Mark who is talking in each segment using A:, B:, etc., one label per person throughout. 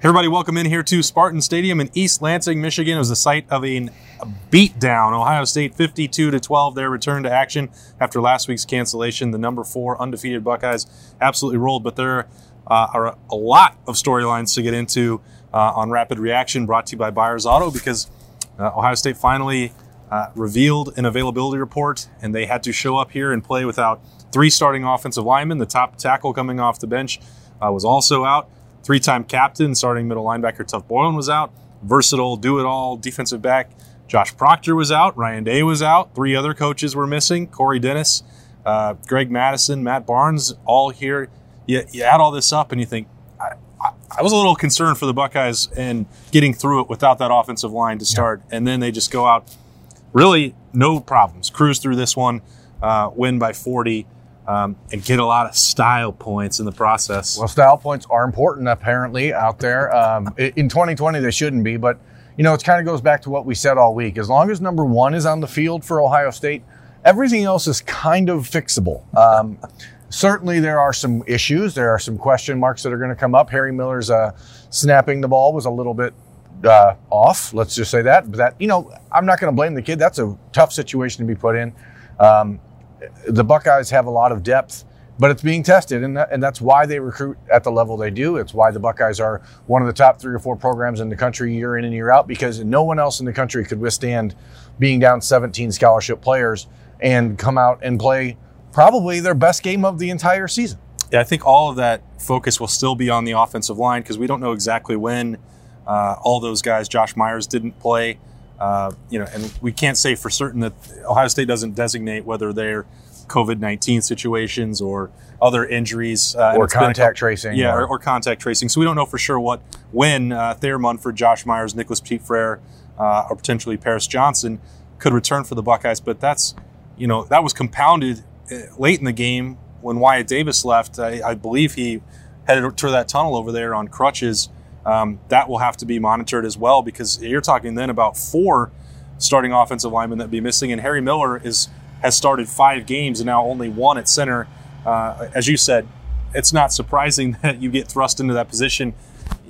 A: Everybody, welcome in here to Spartan Stadium in East Lansing, Michigan. It was the site of a beatdown. Ohio State 52 to 12. Their return to action after last week's cancellation. The number four undefeated Buckeyes absolutely rolled, but there uh, are a lot of storylines to get into uh, on Rapid Reaction, brought to you by Byers Auto, because uh, Ohio State finally uh, revealed an availability report, and they had to show up here and play without three starting offensive linemen. The top tackle coming off the bench uh, was also out. Three time captain, starting middle linebacker Tuf Borland was out. Versatile, do it all defensive back Josh Proctor was out. Ryan Day was out. Three other coaches were missing Corey Dennis, uh, Greg Mattison, Matt Barnes, all here. You, you add all this up and you think, I, I, I was a little concerned for the Buckeyes and getting through it without that offensive line to start. And then they just go out, really no problems, cruise through this one, uh, win by 40 um, and get a lot of style points in the process.
B: Well, style points are important apparently out there. Um, in 2020, they shouldn't be, but you know, it kind of goes back to what we said all week. As long as number one is on the field for Ohio State, everything else is kind of fixable. Um, certainly, there are some issues. There are some question marks that are going to come up. Harry Miller's uh, snapping the ball was a little bit uh, off. Let's just say that. But that you know, I'm not going to blame the kid. That's a tough situation to be put in. Um, the Buckeyes have a lot of depth, but it's being tested, and, that, and that's why they recruit at the level they do. It's why the Buckeyes are one of the top three or four programs in the country year in and year out because no one else in the country could withstand being down 17 scholarship players and come out and play probably their best game of the entire season.
A: Yeah, I think all of that focus will still be on the offensive line because we don't know exactly when uh, all those guys, Josh Myers, didn't play. Uh, you know, and we can't say for certain that Ohio State doesn't designate whether they're COVID nineteen situations or other injuries uh,
B: Or
A: a
B: contact tracing,
A: Yeah,
B: or-
A: or, or contact tracing. So we don't know for sure what when uh, Thayer Munford, Josh Myers, Nicholas Petit Frere, uh, or potentially Paris Johnson could return for the Buckeyes. But that's you know that was compounded uh, late in the game when Wyatt Davis left. I, I believe he headed to that tunnel over there on crutches. Um, that will have to be monitored as well because you're talking then about four starting offensive linemen that be missing, and Harry Miller is has started five games and now only one at center. Uh, as you said, it's not surprising that you get thrust into that position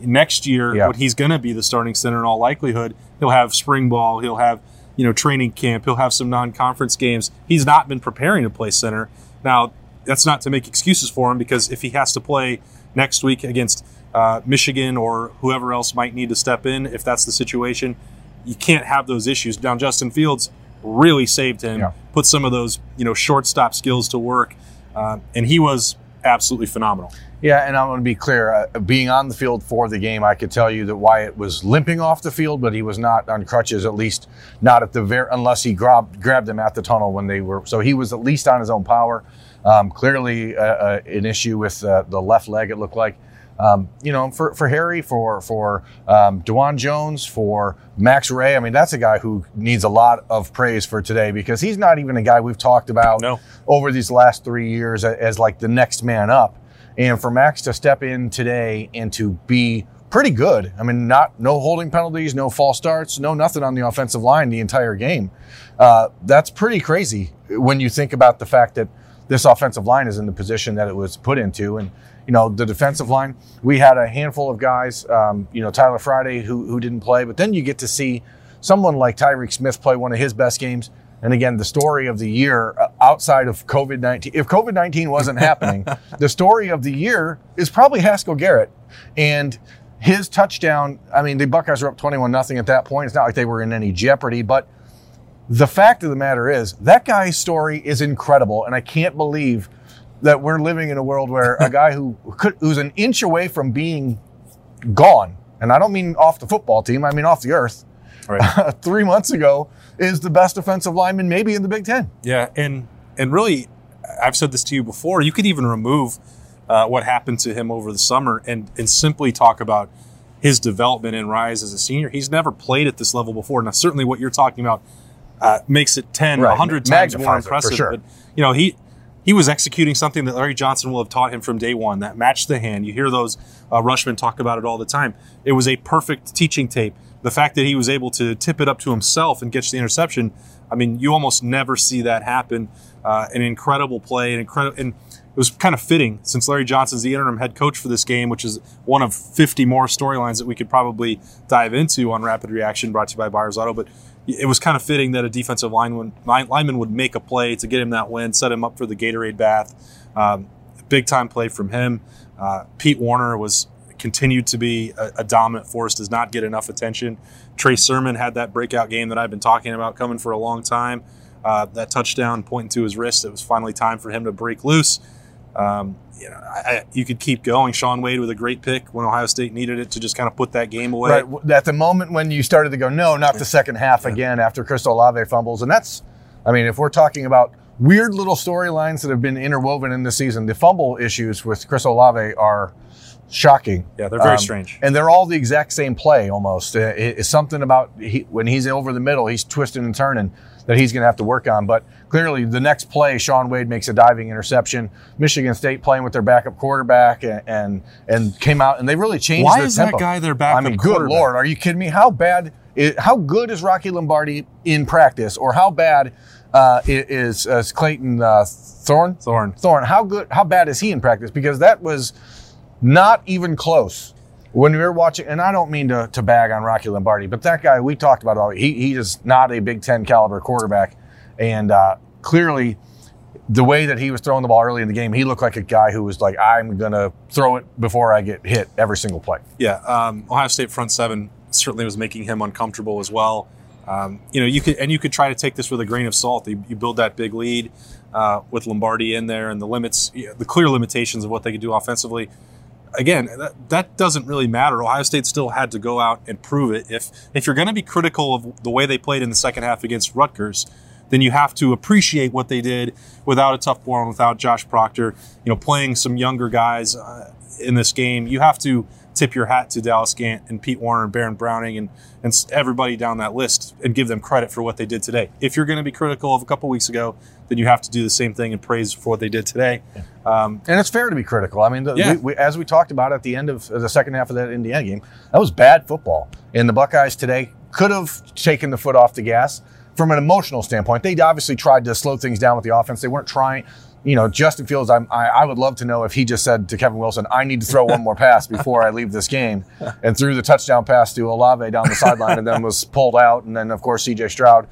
A: next year
B: Yeah.
A: he's going to be the starting center in all likelihood. He'll have spring ball. He'll have you know training camp. He'll have some non-conference games. He's not been preparing to play center. Now that's not to make excuses for him because if he has to play next week against uh, Michigan or whoever else might need to step in, if that's the situation, you can't have those issues. Now Justin Fields really saved him,
B: Yeah.
A: put some of those you know shortstop skills to work, uh, and he was absolutely phenomenal.
B: Yeah, and I want to be clear. Uh, being on the field for the game, I could tell you that Wyatt was limping off the field, but he was not on crutches. At least not at the very unless he grabbed grabbed them at the tunnel when they were. So he was at least on his own power. Um, clearly, uh, uh, an issue with uh, the left leg. It looked like. Um, you know, for, for Harry, for for um, Dawand Jones, for Max Wray. I mean, that's a guy who needs a lot of praise for today because he's not even a guy we've talked about
A: No.
B: over these last three years as, as like the next man up. And for Max to step in today and to be pretty good, I mean, not no holding penalties, no false starts, no nothing on the offensive line the entire game. Uh, that's pretty crazy when you think about the fact that this offensive line is in the position that it was put into. And, you know, the defensive line, we had a handful of guys, um, you know, Tyler Friday who, who didn't play, but then you get to see someone like Tyreke Smith play one of his best games. And again, the story of the year uh, outside of COVID 19, if COVID 19 wasn't happening, the story of the year is probably Haskell Garrett. And his touchdown, I mean, the Buckeyes were up 21 nothing at that point. It's not like they were in any jeopardy, but the fact of the matter is that guy's story is incredible. And I can't believe that we're living in a world where a guy who could, who's an inch away from being gone, and I don't mean off the football team, I mean off the earth,
A: Right.
B: three months ago is the best defensive lineman maybe in the Big Ten.
A: Yeah, and and really, I've said this to you before. You could even remove uh, what happened to him over the summer and and simply talk about his development and rise as a senior. He's never played at this level before. Now, certainly, what you're talking about uh, makes it 10,
B: Right.
A: 100 times more
B: Magnifies for
A: impressive.
B: sure.
A: But you know, he he was executing something that Larry Johnson will have taught him from day one. That matched the hand. You hear those uh, Rushmen talk about it all the time. It was a perfect teaching tape. The fact that he was able to tip it up to himself and catch the interception. I mean, you almost never see that happen. Uh, an incredible play, an incredible, and it was kind of fitting since Larry Johnson's the interim head coach for this game, which is one of 50 more storylines that we could probably dive into on Rapid Reaction, brought to you by Byers Auto. But it was kind of fitting that a defensive lineman, lineman would make a play to get him that win, set him up for the Gatorade bath. Um, big time play from him. Uh, Pete Werner was continued to be a, a dominant force, does not get enough attention. Trey Sermon had that breakout game that I've been talking about coming for a long time. Uh, that touchdown pointing to his wrist, it was finally time for him to break loose. Um, you know, I, you could keep going. Shaun Wade with a great pick when Ohio State needed it to just kind of put that game away.
B: Right. At the moment when you started to go, no, not the second half again after Chris Olave fumbles. And that's, I mean, if we're talking about weird little storylines that have been interwoven in the season, the fumble issues with Chris Olave are shocking.
A: Yeah, they're very
B: Um,
A: strange.
B: And they're all the exact same play almost. It's something about he, when he's over the middle, he's twisting and turning that he's going to have to work on. But clearly, the next play, Shaun Wade makes a diving interception. Michigan State playing with their backup quarterback and and, and came out and they really changed.
A: Why is that guy their backup?
B: I mean, good lord, are you kidding me? How bad? i how good is Rocky Lombardi in practice, or how bad uh, is, is Clayton uh, Thorne?
A: Thorn.
B: Thorne. How good? How bad is he in practice? Because that was not even close. When we were watching, and I don't mean to, to bag on Rocky Lombardi, but that guy we talked about all. He he is not a Big Ten caliber quarterback, and uh, clearly, the way that he was throwing the ball early in the game, he looked like a guy who was like, "I'm gonna throw it before I get hit every single play."
A: Yeah, um, Ohio State front seven certainly was making him uncomfortable as well. Um, you know, you could and you could try to take this with a grain of salt. You, you build that big lead uh, with Lombardi in there, and the limits, the clear limitations of what they could do offensively. Again, that, that doesn't really matter. Ohio State still had to go out and prove it. If if you're going to be critical of the way they played in the second half against Rutgers, then you have to appreciate what they did without a Tuf Borland, without Josh Proctor, you know, playing some younger guys uh, in this game. You have to tip your hat to Dallas Gant and Pete Werner and Baron Browning and, and everybody down that list and give them credit for what they did today. If you're going to be critical of a couple weeks ago, then you have to do the same thing and praise for what they did today. Um,
B: And it's fair to be critical. I mean, the,
A: Yeah.
B: we, we, as we talked about at the end of the second half of that Indiana game, that was bad football. And the Buckeyes today could have taken the foot off the gas from an emotional standpoint. They obviously tried to slow things down with the offense. They weren't trying. You know, Justin Fields. I'm, I, I would love to know if he just said to Kevin Wilson, "I need to throw one more pass before I leave this game," and threw the touchdown pass to Olave down the sideline, and then was pulled out. And then, of course, C.J. Stroud.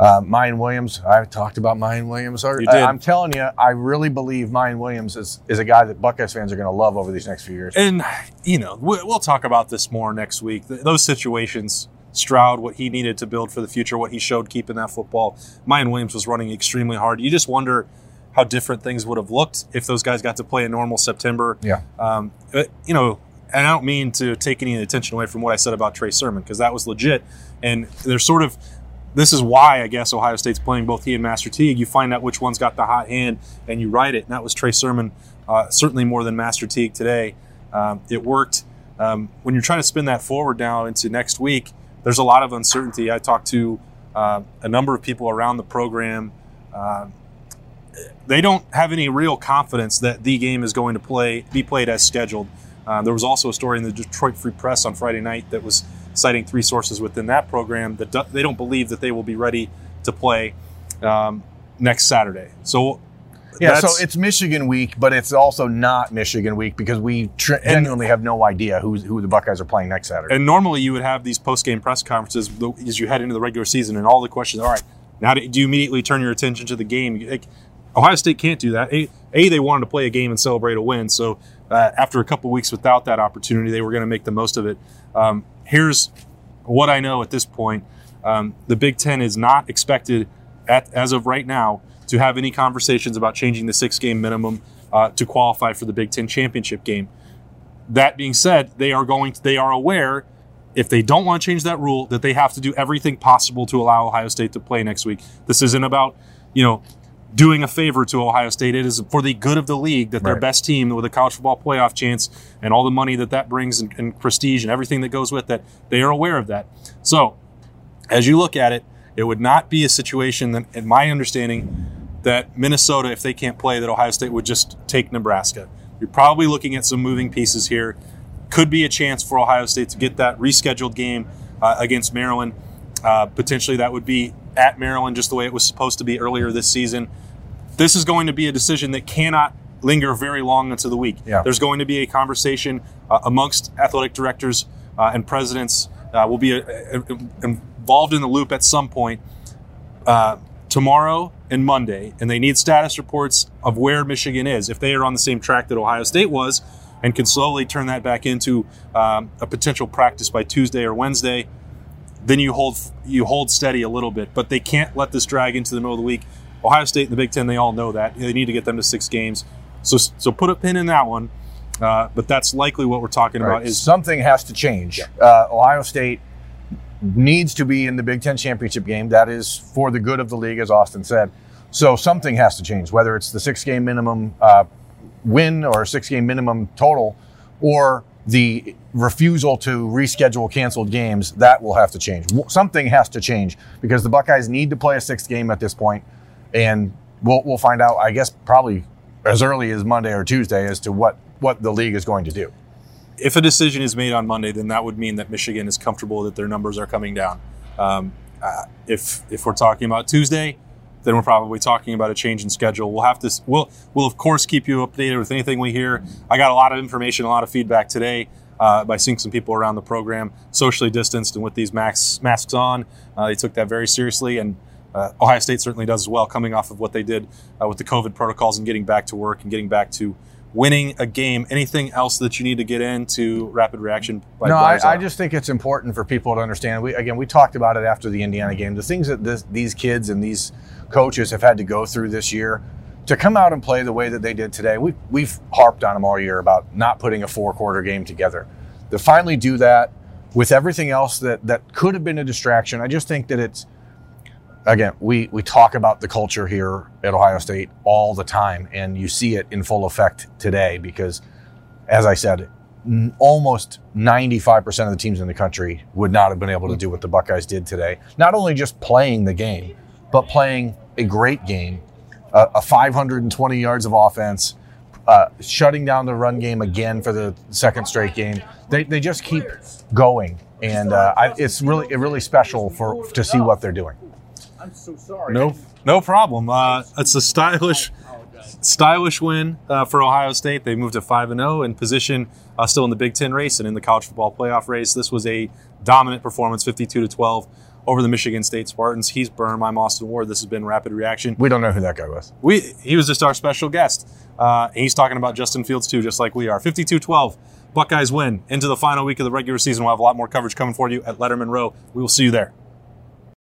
B: Uh, Miyan Williams, I talked about Miyan Williams.
A: You did.
B: I, am telling you, I really believe Miyan Williams is, is a guy that Buckeyes fans are going to love over these next few years.
A: And you know, we- we'll talk about this more next week. Th- Those situations, Stroud, what he needed to build for the future, what he showed keeping that football. Miyan Williams was running extremely hard. You just wonder how different things would have looked if those guys got to play a normal September.
B: Yeah.
A: Um, you know, and I don't mean to take any attention away from what I said about Trey Sermon because that was legit. And there's sort of this is why I guess Ohio State's playing both he and Master Teague. You find out which one's got the hot hand and you ride it. And that was Trey Sermon, uh, certainly more than Master Teague today. Um, it worked. Um, when you're trying to spin that forward now into next week, there's a lot of uncertainty. I talked to uh, a number of people around the program. Um they don't have any real confidence that the game is going to play be played as scheduled. Uh, there was also a story in the Detroit Free Press on Friday night that was citing three sources within that program that do, they don't believe that they will be ready to play um, next Saturday. So
B: yeah,
A: that's-
B: so it's Michigan week, but it's also not Michigan week because we tr- genuinely have no idea who, who the Buckeyes are playing next Saturday.
A: And normally you would have these post game press conferences as you head into the regular season, and all the questions. All right, now do you immediately turn your attention to the game? Like, Ohio State can't do that. A, a, they wanted to play a game and celebrate a win. So uh, after a couple weeks without that opportunity, they were going to make the most of it. Um, here's what I know at this point: um, the Big Ten is not expected, at, as of right now, to have any conversations about changing the six game minimum uh, to qualify for the Big Ten championship game. That being said, they are going. they are aware if they don't want to change that rule that they have to do everything possible to allow Ohio State to play next week. This isn't about you know doing a favor to Ohio State. It is for the good of the league that their
B: Right.
A: best team with a college football playoff chance and all the money that that brings and, and prestige and everything that goes with that. They are aware of that. So, as you look at it, it would not be a situation that, in my understanding, that Minnesota, if they can't play, that Ohio State would just take Nebraska. You're probably looking at some moving pieces here. Could be a chance for Ohio State to get that rescheduled game uh, against Maryland. Uh, potentially, that would be at Maryland, just the way it was supposed to be earlier this season. This is going to be a decision that cannot linger very long into the week.
B: Yeah.
A: There's going to be a conversation uh, amongst athletic directors uh, and presidents. Uh, will be uh, uh, involved in the loop at some point uh, tomorrow and Monday, and they need status reports of where Michigan is. If they are on the same track that Ohio State was, and can slowly turn that back into um, a potential practice by Tuesday or Wednesday, then you hold you hold steady a little bit. But they can't let this drag into the middle of the week. Ohio State and the Big Ten, they all know that they need to get them to six games. So so put a pin in that one. Uh, but that's likely what we're talking about. Is
B: something has to change. Uh, Ohio State needs to be in the Big Ten championship game. That is for the good of the league, as Austin said. So something has to change, whether it's the six game minimum uh, win or six game minimum total, or the refusal to reschedule canceled games. That will have to change. Something has to change because the Buckeyes need to play a sixth game at this point, and we'll we'll find out. I guess probably as early as Monday or Tuesday as to what what the league is going to do.
A: If a decision is made on Monday, then that would mean that Michigan is comfortable that their numbers are coming down. Um, uh, if if we're talking about Tuesday, then we're probably talking about a change in schedule. We'll have to we'll we'll of course keep you updated with anything we hear. I got a lot of information, a lot of feedback today uh, by seeing some people around the program, socially distanced and with these masks masks on. Uh, they took that very seriously, and uh, Ohio State certainly does as well, coming off of what they did uh, with the COVID protocols and getting back to work and getting back to winning a game. Anything else that you need to get into rapid reaction? By
B: no, I, I just think it's important for people to understand. We again, we talked about it after the Indiana game. The things that this, these kids and these coaches have had to go through this year to come out and play the way that they did today. We, we've harped on them all year about not putting a four quarter game together. To finally do that with everything else that that could have been a distraction, I just think that it's again, we, we talk about the culture here at Ohio State all the time, and you see it in full effect today because, as I said, n- almost 95% of the teams in the country would not have been able to do what the Buckeyes did today. Not only just playing the game, but playing a great game, a, a 520 yards of offense, uh, shutting down the run game again for the second straight game. They, they just keep going, and uh, I, it's really really special for to see what they're doing.
A: No, no problem. Uh, it's a stylish, stylish win uh, for Ohio State. They moved to five and zero in position, uh, still in the Big Ten race and in the college football playoff race. This was a dominant performance, fifty-two to twelve, over the Michigan State Spartans. He's Birm. I'm Austin Ward. This has been Rapid Reaction.
B: We don't know who that guy was.
A: We he was just our special guest. Uh, he's talking about Justin Fields too, just like we are. 52-12. Buckeyes win into the final week of the regular season. We'll have a lot more coverage coming for you at Letterman Row. We will see you there.